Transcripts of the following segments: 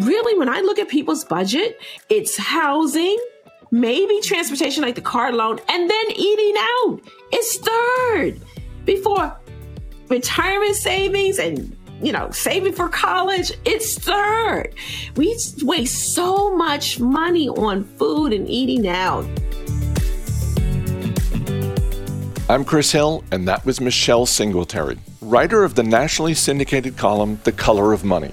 really, when I look at people's budget, it's housing, maybe transportation like the car loan, and then eating out. It's third before retirement savings and you know, saving for college, it's third. We waste so much money on food and eating out. I'm Chris Hill, and that was Michelle Singletary, writer of the nationally syndicated column The Color of Money.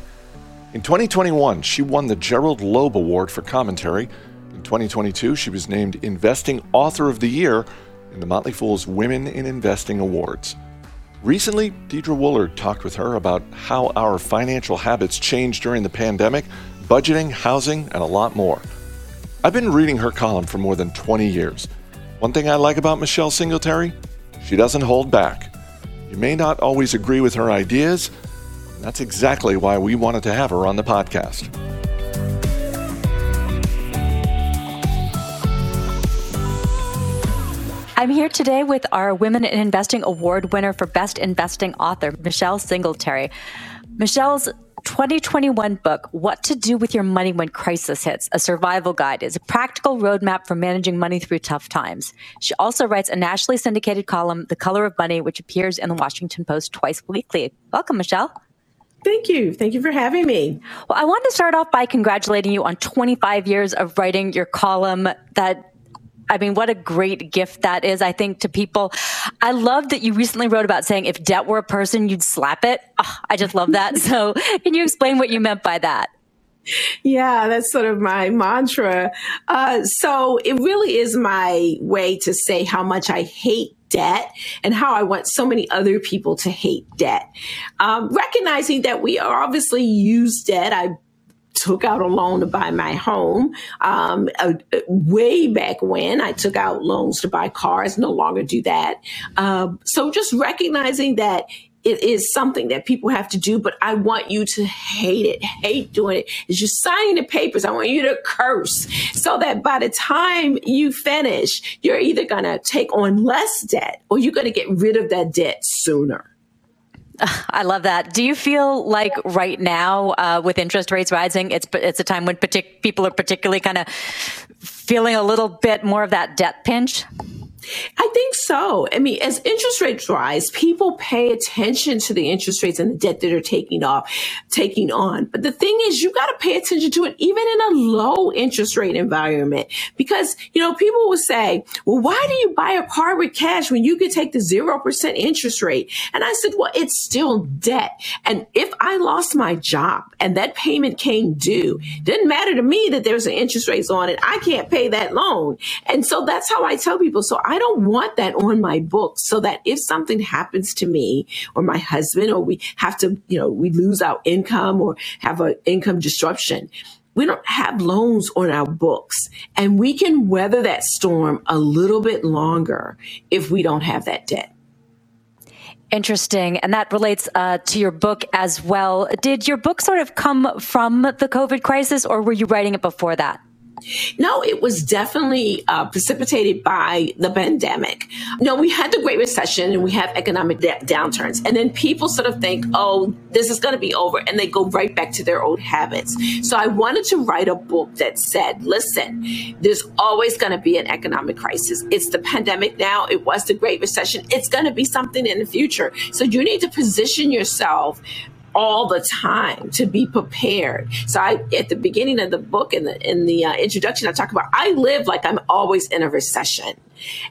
In 2021, she won the Gerald Loeb Award for commentary. In 2022, she was named Investing Author of the Year in the Motley Fool's Women in Investing Awards. Recently, Deidre Woollard talked with her about how our financial habits changed during the pandemic, budgeting, housing, and a lot more. I've been reading her column for more than 20 years. One thing I like about Michelle Singletary, she doesn't hold back. You may not always agree with her ideas. That's exactly why we wanted to have her on the podcast. I'm here today with our Women in Investing Award winner for Best Investing Author, Michelle Singletary. Michelle's 2021 book, What to Do with Your Money When Crisis Hits, a survival guide, is a practical roadmap for managing money through tough times. She also writes a nationally syndicated column, The Color of Money, which appears in the Washington Post twice weekly. Welcome, Michelle. Thank you. Thank you for having me. Well, I want to start off by congratulating you on 25 years of writing your column that I mean, what a great gift that is, I think, to people. I love that you recently wrote about saying if debt were a person, you'd slap it. Oh, I just love that. so, can you explain what you meant by that? Yeah, that's sort of my mantra. Uh, so, it really is my way to say how much I hate debt and how I want so many other people to hate debt. Um, recognizing that we are obviously use debt. I took out a loan to buy my home. Um, uh, way back when I took out loans to buy cars, no longer do that. Uh, so just recognizing that it is something that people have to do, but I want you to hate it, hate doing it. it. Is you signing the papers. I want you to curse so that by the time you finish, you're either going to take on less debt or you're going to get rid of that debt sooner. I love that. Do you feel like right now, uh, with interest rates rising, it's it's a time when partic- people are particularly kind of feeling a little bit more of that debt pinch? I think so. I mean, as interest rates rise, people pay attention to the interest rates and the debt that they're taking off, taking on. But the thing is, you got to pay attention to it even in a low interest rate environment because, you know, people will say, well, why do you buy a car with cash when you could take the 0% interest rate? And I said, well, it's still debt. And if I lost my job and that payment came due, didn't matter to me that there's an interest rate on it. I can't pay that loan. And so that's how I tell people. So I I don't want that on my book so that if something happens to me or my husband or we have to, you know, we lose our income or have an income disruption, we don't have loans on our books and we can weather that storm a little bit longer if we don't have that debt. Interesting. And that relates uh, to your book as well. Did your book sort of come from the COVID crisis or were you writing it before that? No, it was definitely uh, precipitated by the pandemic. No, we had the Great Recession and we have economic downturns. And then people sort of think, oh, this is going to be over. And they go right back to their old habits. So I wanted to write a book that said, listen, there's always going to be an economic crisis. It's the pandemic now. It was the Great Recession. It's going to be something in the future. So you need to position yourself all the time to be prepared. So I, at the beginning of the book in the, in the uh, introduction, I talk about, I live like I'm always in a recession.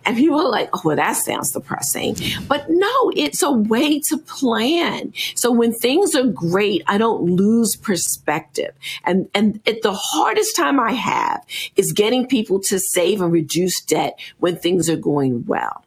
And people are like, oh, well, that sounds depressing. But no, it's a way to plan. So when things are great, I don't lose perspective. And, and it, the hardest time I have is getting people to save and reduce debt when things are going well.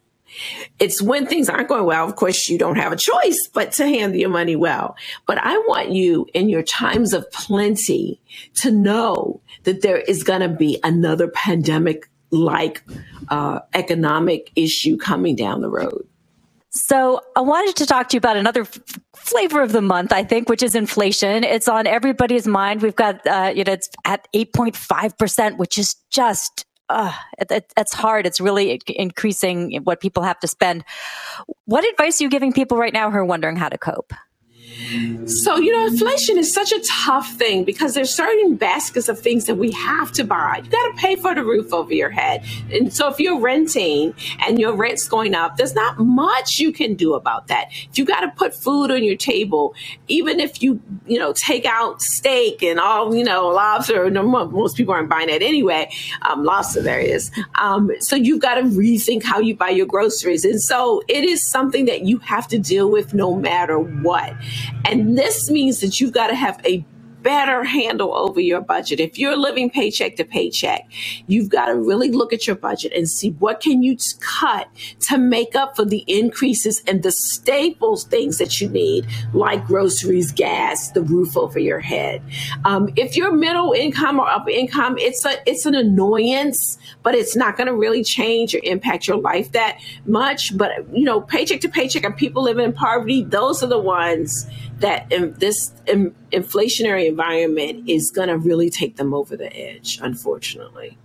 It's when things aren't going well, of course, you don't have a choice but to handle your money well. But I want you in your times of plenty to know that there is going to be another pandemic like uh, economic issue coming down the road. So I wanted to talk to you about another f- flavor of the month, I think, which is inflation. It's on everybody's mind. We've got, uh, you know, it's at 8.5%, which is just uh, it, it, it's hard. It's really increasing what people have to spend. What advice are you giving people right now who are wondering how to cope? So, you know, inflation is such a tough thing because there's certain baskets of things that we have to buy. You got to pay for the roof over your head. And so if you're renting and your rent's going up, there's not much you can do about that. You got to put food on your table, even if you, you know, take out steak and all, you know, lobster, most people aren't buying that anyway. Um, lobster there is. Um, so you've got to rethink how you buy your groceries. And so it is something that you have to deal with no matter what. And this means that you've got to have a better handle over your budget. If you're living paycheck to paycheck, you've got to really look at your budget and see what can you cut to make up for the increases in the staples things that you need, like groceries, gas, the roof over your head. Um, if you're middle income or upper income, it's a it's an annoyance, but it's not going to really change or impact your life that much. But you know, paycheck to paycheck and people living in poverty, those are the ones that this in, inflationary environment is going to really take them over the edge, unfortunately.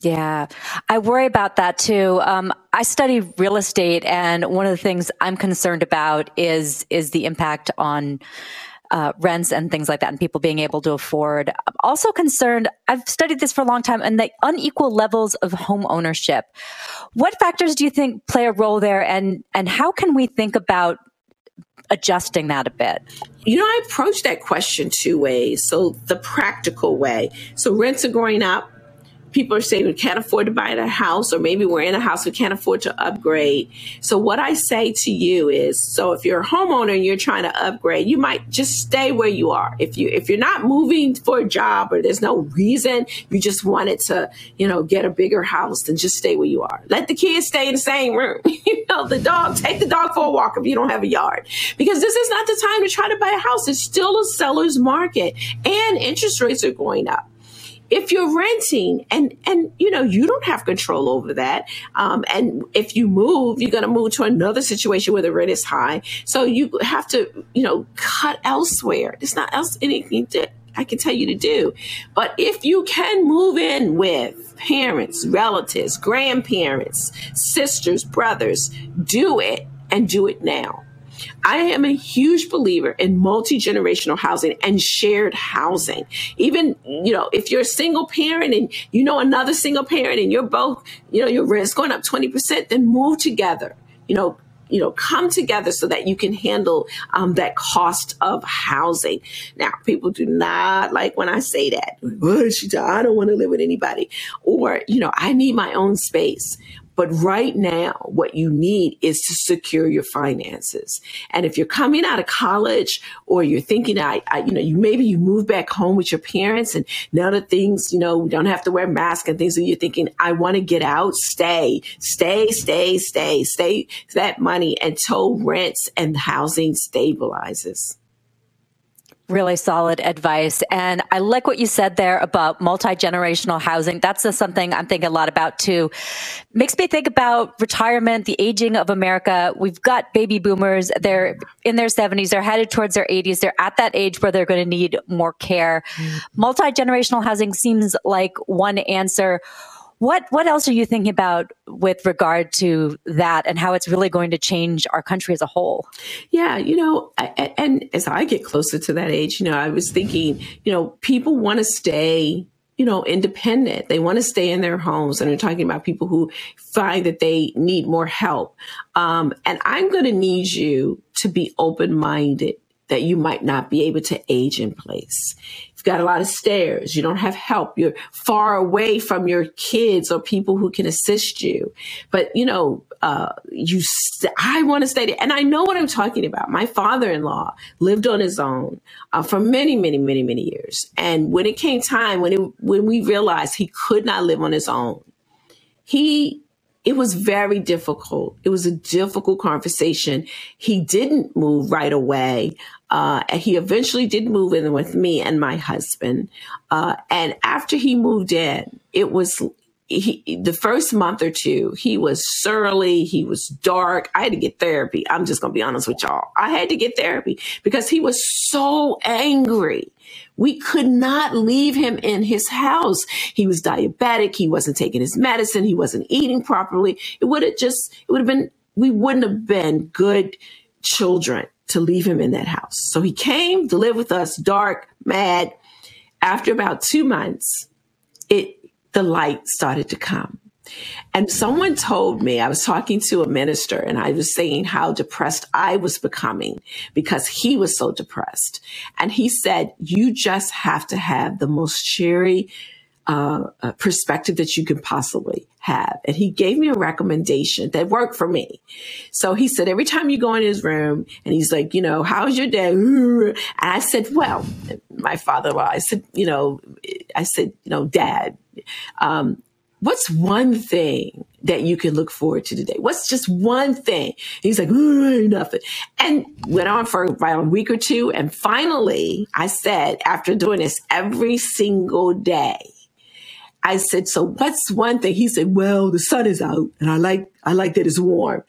Yeah, I worry about that too. Um, I study real estate, and one of the things I'm concerned about is is the impact on uh, rents and things like that, and people being able to afford. I'm also concerned. I've studied this for a long time, and the unequal levels of home ownership. What factors do you think play a role there, and and how can we think about adjusting that a bit? You know, I approach that question two ways. So the practical way. So rents are going up people are saying we can't afford to buy a house or maybe we're in a house we can't afford to upgrade. So what i say to you is so if you're a homeowner and you're trying to upgrade you might just stay where you are. If you if you're not moving for a job or there's no reason you just wanted to you know get a bigger house then just stay where you are. Let the kids stay in the same room. You know the dog take the dog for a walk if you don't have a yard. Because this is not the time to try to buy a house. It's still a seller's market and interest rates are going up if you're renting and and you know you don't have control over that um, and if you move you're going to move to another situation where the rent is high. So you have to you know cut elsewhere. There's not else anything that i can tell you to do. But if you can move in with parents relatives grandparents sisters brothers do it and do it now I am a huge believer in multi generational housing and shared housing. Even, you know, if you're a single parent and you know another single parent and you're both, you know, your rent's going up 20%, then move together. You know, you know, come together so that you can handle um, that cost of housing. Now, people do not like when I say that. I don't want to live with anybody. Or, you know, I need my own space. But right now, what you need is to secure your finances. And if you're coming out of college or you're thinking, I, I, you know, you maybe you move back home with your parents and now that things, you know, we don't have to wear masks and things, and you're thinking, I want to get out, stay, stay, stay, stay, stay that money until rents and housing stabilizes really solid advice. And I like what you said there about multi generational housing. That's just something I'm thinking a lot about too. Makes me think about retirement, the aging of America. We've got baby boomers. They're in their 70s. They're headed towards their 80s. They're at that age where they're going to need more care. Mm-hmm. Multi generational housing seems like one answer. What what else are you thinking about with regard to that and how it's really going to change our country as a whole? Yeah, you know, I, and as I get closer to that age, you know, I was thinking, you know, people want to stay you know, independent. They want to stay in their homes. And we're talking about people who find that they need more help. Um, and I'm going to need you to be open minded that you might not be able to age in place. Got a lot of stairs. You don't have help. You're far away from your kids or people who can assist you. But, you know, uh, you, st- I want to stay there. And I know what I'm talking about. My father-in-law lived on his own uh, for many, many, many, many years. And when it came time, when it, when we realized he could not live on his own, he it was very difficult. It was a difficult conversation. He didn't move right away. Uh, he eventually did move in with me and my husband. Uh, and after he moved in, it was he, the first month or two, he was surly. He was dark. I had to get therapy. I'm just going to be honest with y'all. I had to get therapy because he was so angry. We could not leave him in his house. He was diabetic. He wasn't taking his medicine. He wasn't eating properly. It would have just, it would have been, we wouldn't have been good children to leave him in that house. So he came to live with us, dark, mad. After about two months, it, the light started to come. And someone told me, I was talking to a minister and I was saying how depressed I was becoming because he was so depressed. And he said, you just have to have the most cheery, uh, perspective that you can possibly have. And he gave me a recommendation that worked for me. So he said, every time you go in his room and he's like, you know, how's your day? And I said, well, my father-in-law, I said, you know, I said, you know, dad, um, what's one thing that you can look forward to today? What's just one thing? he's like, nothing. And went on for about a week or two. And finally, I said, after doing this every single day, I said, so what's one thing? He said, well, the sun is out and I like, I like that it's warm.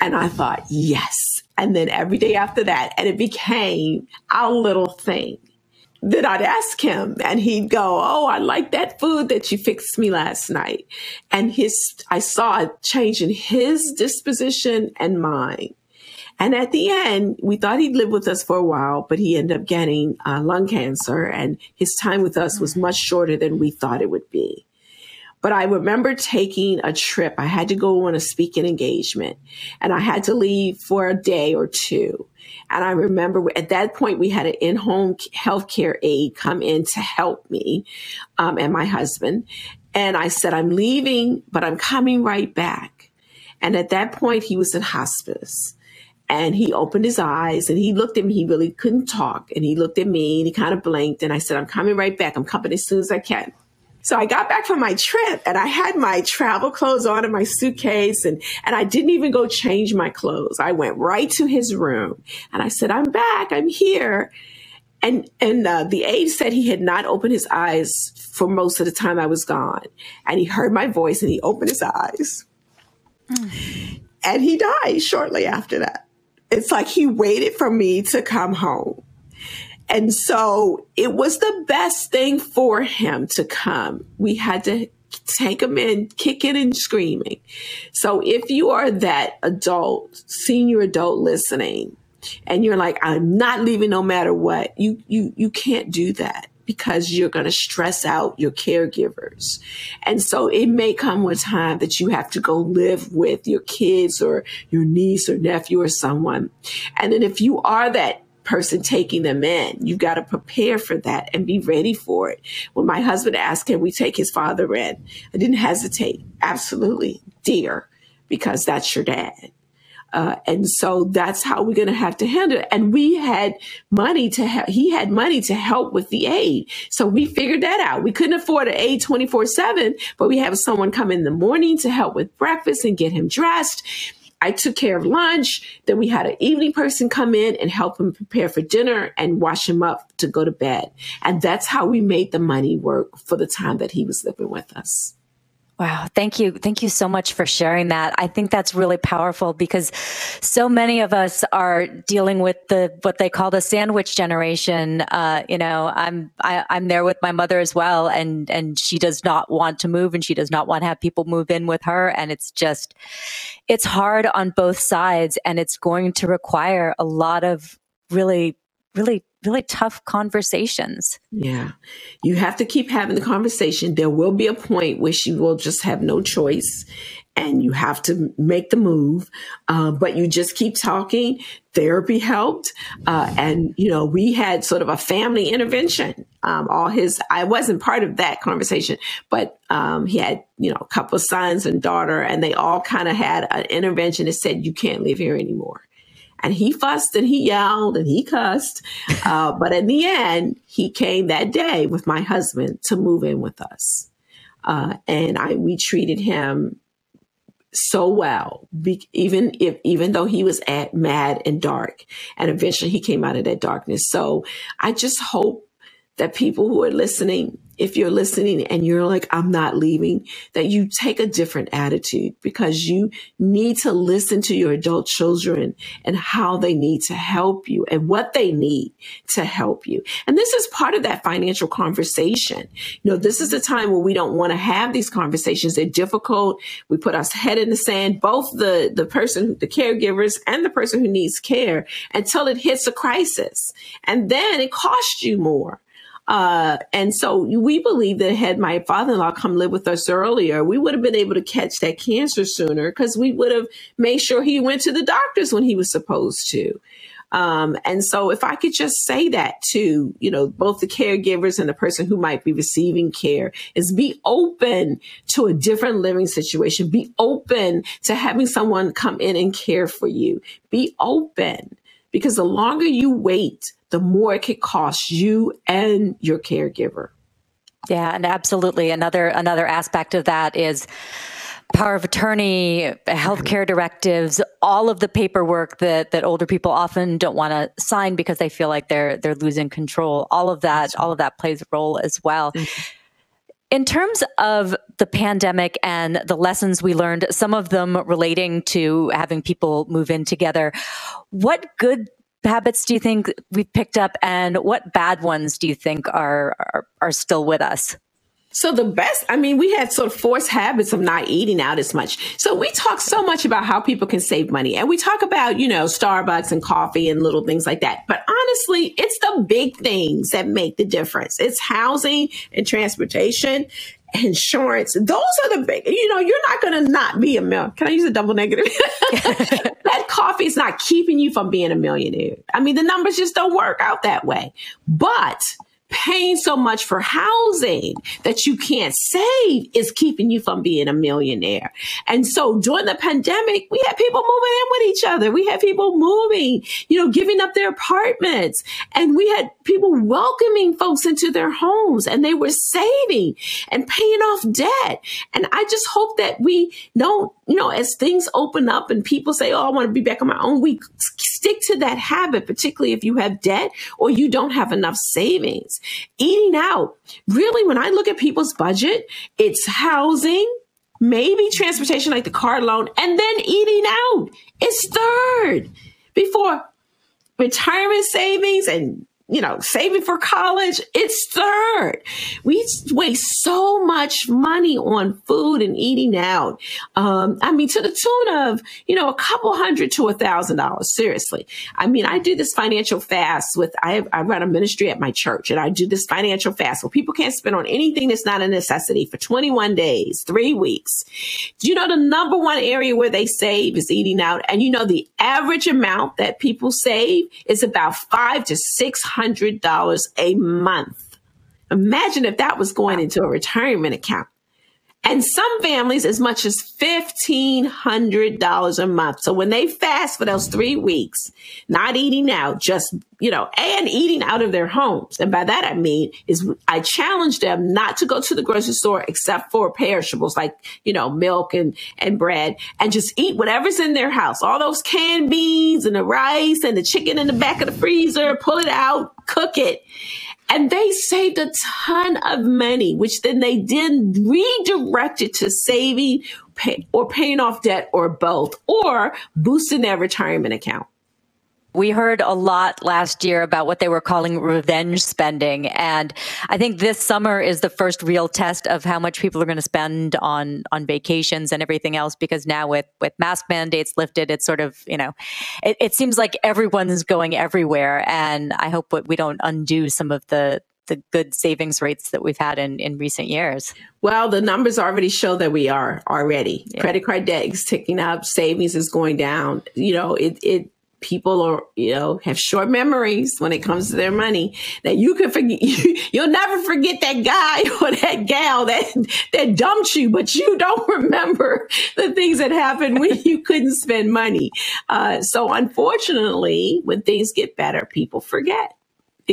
And I thought, yes. And then every day after that, and it became our little thing that I'd ask him and he'd go, Oh, I like that food that you fixed me last night. And his, I saw a change in his disposition and mine. And at the end, we thought he'd live with us for a while, but he ended up getting uh, lung cancer and his time with us was much shorter than we thought it would be. But I remember taking a trip. I had to go on a speaking engagement and I had to leave for a day or two. And I remember at that point, we had an in home healthcare aide come in to help me um, and my husband. And I said, I'm leaving, but I'm coming right back. And at that point, he was in hospice. And he opened his eyes and he looked at me. He really couldn't talk. And he looked at me and he kind of blinked. And I said, I'm coming right back. I'm coming as soon as I can. So I got back from my trip and I had my travel clothes on in my suitcase and, and I didn't even go change my clothes. I went right to his room and I said, I'm back. I'm here. And, and uh, the aide said he had not opened his eyes for most of the time I was gone. And he heard my voice and he opened his eyes. Mm. And he died shortly after that. It's like he waited for me to come home. And so it was the best thing for him to come. We had to take him in, kicking and screaming. So if you are that adult, senior adult listening, and you're like, I'm not leaving no matter what, you you you can't do that because you're going to stress out your caregivers. And so it may come a time that you have to go live with your kids or your niece or nephew or someone. And then if you are that person taking them in. You've got to prepare for that and be ready for it. When my husband asked, can we take his father in? I didn't hesitate. Absolutely, dear, because that's your dad. Uh, and so that's how we're going to have to handle it. And we had money to help. He had money to help with the aid. So we figured that out. We couldn't afford an aide 24 seven, but we have someone come in the morning to help with breakfast and get him dressed. I took care of lunch. Then we had an evening person come in and help him prepare for dinner and wash him up to go to bed. And that's how we made the money work for the time that he was living with us. Wow. Thank you. Thank you so much for sharing that. I think that's really powerful because so many of us are dealing with the, what they call the sandwich generation. Uh, you know, I'm, I, am i am there with my mother as well. And, and she does not want to move and she does not want to have people move in with her. And it's just, it's hard on both sides and it's going to require a lot of really, really really tough conversations. Yeah. You have to keep having the conversation. There will be a point where she will just have no choice and you have to make the move. Uh, but you just keep talking. Therapy helped. Uh, and, you know, we had sort of a family intervention. Um, all his, I wasn't part of that conversation, but um, he had, you know, a couple of sons and daughter, and they all kind of had an intervention that said, you can't live here anymore and he fussed and he yelled and he cussed. Uh, but in the end, he came that day with my husband to move in with us. Uh, and I, we treated him so well, be, even if, even though he was at mad and dark and eventually he came out of that darkness. So I just hope that people who are listening, if you're listening and you're like, I'm not leaving, that you take a different attitude because you need to listen to your adult children and how they need to help you and what they need to help you. And this is part of that financial conversation. You know, this is a time where we don't want to have these conversations. They're difficult. We put our head in the sand, both the, the person, the caregivers and the person who needs care until it hits a crisis. And then it costs you more. Uh, and so we believe that had my father-in-law come live with us earlier, we would have been able to catch that cancer sooner because we would have made sure he went to the doctors when he was supposed to. Um, and so if I could just say that to, you know, both the caregivers and the person who might be receiving care is be open to a different living situation. Be open to having someone come in and care for you. Be open because the longer you wait, the more it could cost you and your caregiver. Yeah, and absolutely. Another another aspect of that is power of attorney, healthcare directives, all of the paperwork that that older people often don't want to sign because they feel like they're they're losing control. All of that, all of that plays a role as well. Mm-hmm. In terms of the pandemic and the lessons we learned, some of them relating to having people move in together, what good habits do you think we've picked up and what bad ones do you think are, are, are still with us? So the best, I mean, we had sort of forced habits of not eating out as much. So we talk so much about how people can save money and we talk about, you know, Starbucks and coffee and little things like that. But honestly, it's the big things that make the difference. It's housing and transportation insurance. Those are the big, you know, you're not going to not be a mill. Can I use a double negative? that coffee is not keeping you from being a millionaire. I mean, the numbers just don't work out that way. But paying so much for housing that you can't save is keeping you from being a millionaire. And so during the pandemic, we had people moving in with each other. We had people moving, you know, giving up their apartments and we had people welcoming folks into their homes and they were saving and paying off debt. And I just hope that we don't, you know, as things open up and people say, Oh, I want to be back on my own, we stick to that habit, particularly if you have debt or you don't have enough savings. Eating out. Really, when I look at people's budget, it's housing, maybe transportation like the car loan, and then eating out. It's third before retirement savings and you know, saving for college, it's third. We waste so much money on food and eating out. Um, I mean, to the tune of, you know, a couple hundred to a thousand dollars. Seriously. I mean, I do this financial fast with, I, I run a ministry at my church and I do this financial fast where people can't spend on anything that's not a necessity for 21 days, three weeks. Do you know the number one area where they save is eating out? And you know, the average amount that people save is about five to six hundred $100 a month. Imagine if that was going into a retirement account. And some families as much as $1,500 a month. So when they fast for those three weeks, not eating out, just, you know, and eating out of their homes. And by that I mean is I challenge them not to go to the grocery store except for perishables like, you know, milk and, and bread and just eat whatever's in their house. All those canned beans and the rice and the chicken in the back of the freezer, pull it out, cook it and they saved a ton of money, which then they then redirected to saving pay, or paying off debt or both, or boosting their retirement account. We heard a lot last year about what they were calling revenge spending. And I think this summer is the first real test of how much people are going to spend on, on vacations and everything else. Because now with, with mask mandates lifted, it's sort of, you know, it, it seems like everyone's going everywhere. And I hope we don't undo some of the, the good savings rates that we've had in, in recent years? Well, the numbers already show that we are already. Yeah. Credit card debt is ticking up, savings is going down. You know, it, it people are, you know, have short memories when it comes to their money that you can forget. You'll never forget that guy or that gal that, that dumped you, but you don't remember the things that happened when you couldn't spend money. Uh, so unfortunately, when things get better, people forget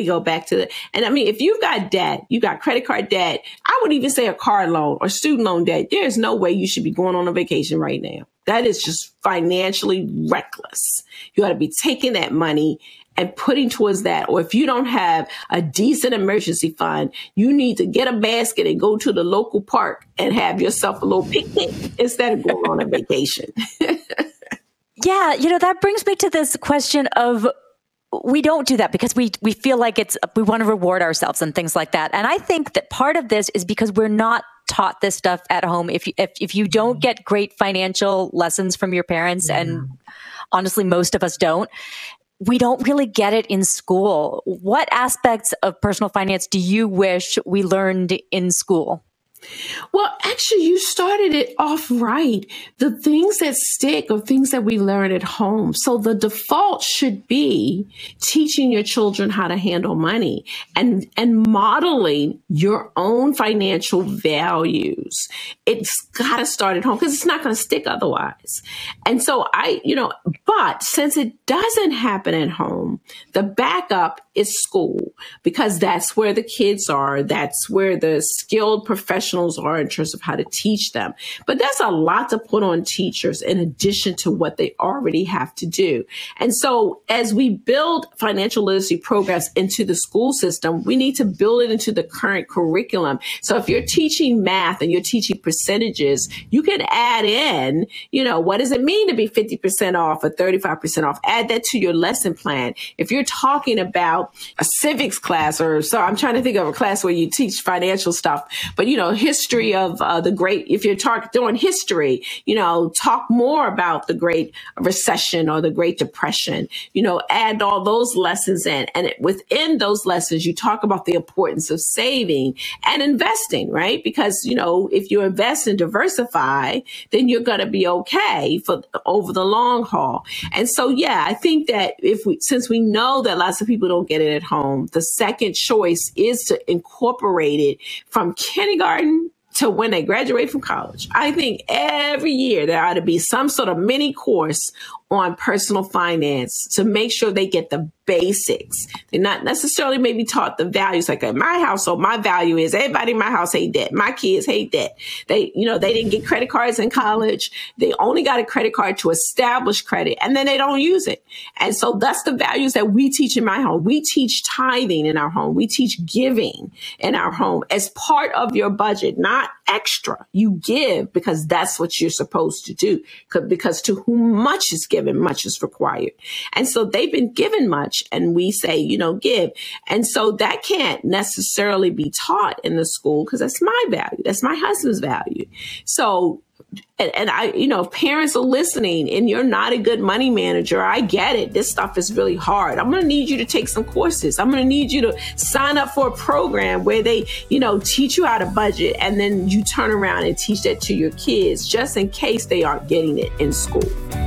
go back to the, and I mean, if you've got debt, you got credit card debt, I would even say a car loan or student loan debt, there's no way you should be going on a vacation right now. That is just financially reckless. You got to be taking that money and putting towards that. Or if you don't have a decent emergency fund, you need to get a basket and go to the local park and have yourself a little picnic instead of going on a vacation. yeah, you know, that brings me to this question of we don't do that because we we feel like it's we want to reward ourselves and things like that. And I think that part of this is because we're not taught this stuff at home. If you, if if you don't get great financial lessons from your parents, mm. and honestly, most of us don't, we don't really get it in school. What aspects of personal finance do you wish we learned in school? Well, actually, you started it off right. The things that stick are things that we learn at home. So the default should be teaching your children how to handle money and, and modeling your own financial values. It's got to start at home because it's not going to stick otherwise. And so I, you know, but since it doesn't happen at home, the backup is school because that's where the kids are. That's where the skilled professionals are in terms of how to teach them. But that's a lot to put on teachers in addition to what they already have to do. And so as we build financial literacy programs into the school system, we need to build it into the current curriculum. So if you're teaching math and you're teaching percentages, you can add in, you know, what does it mean to be 50% off or 35% off? Add that to your lesson plan. If you're talking about a civics class or so I'm trying to think of a class where you teach financial stuff, but you know, history of uh, the great, if you're talking doing history, you know, talk more about the great recession or the great depression, you know, add all those lessons in. And it, within those lessons, you talk about the importance of saving and investing, right? Because, you know, if you invest and diversify, then you're going to be okay for over the long haul. And so, yeah, I think that if we, since we know that lots of people don't get get it at home. The second choice is to incorporate it from kindergarten to when they graduate from college. I think every year there ought to be some sort of mini course on personal finance to make sure they get the basics. They're not necessarily maybe taught the values. Like in my household, my value is everybody in my house hate debt. My kids hate debt. They, you know, they didn't get credit cards in college. They only got a credit card to establish credit and then they don't use it. And so that's the values that we teach in my home. We teach tithing in our home. We teach giving in our home as part of your budget, not extra. You give because that's what you're supposed to do. Because to whom much is given, much is required. And so they've been given much and we say, you know, give. And so that can't necessarily be taught in the school because that's my value. That's my husband's value. So and, and, I, you know, if parents are listening and you're not a good money manager, I get it. This stuff is really hard. I'm going to need you to take some courses. I'm going to need you to sign up for a program where they, you know, teach you how to budget and then you turn around and teach that to your kids just in case they aren't getting it in school.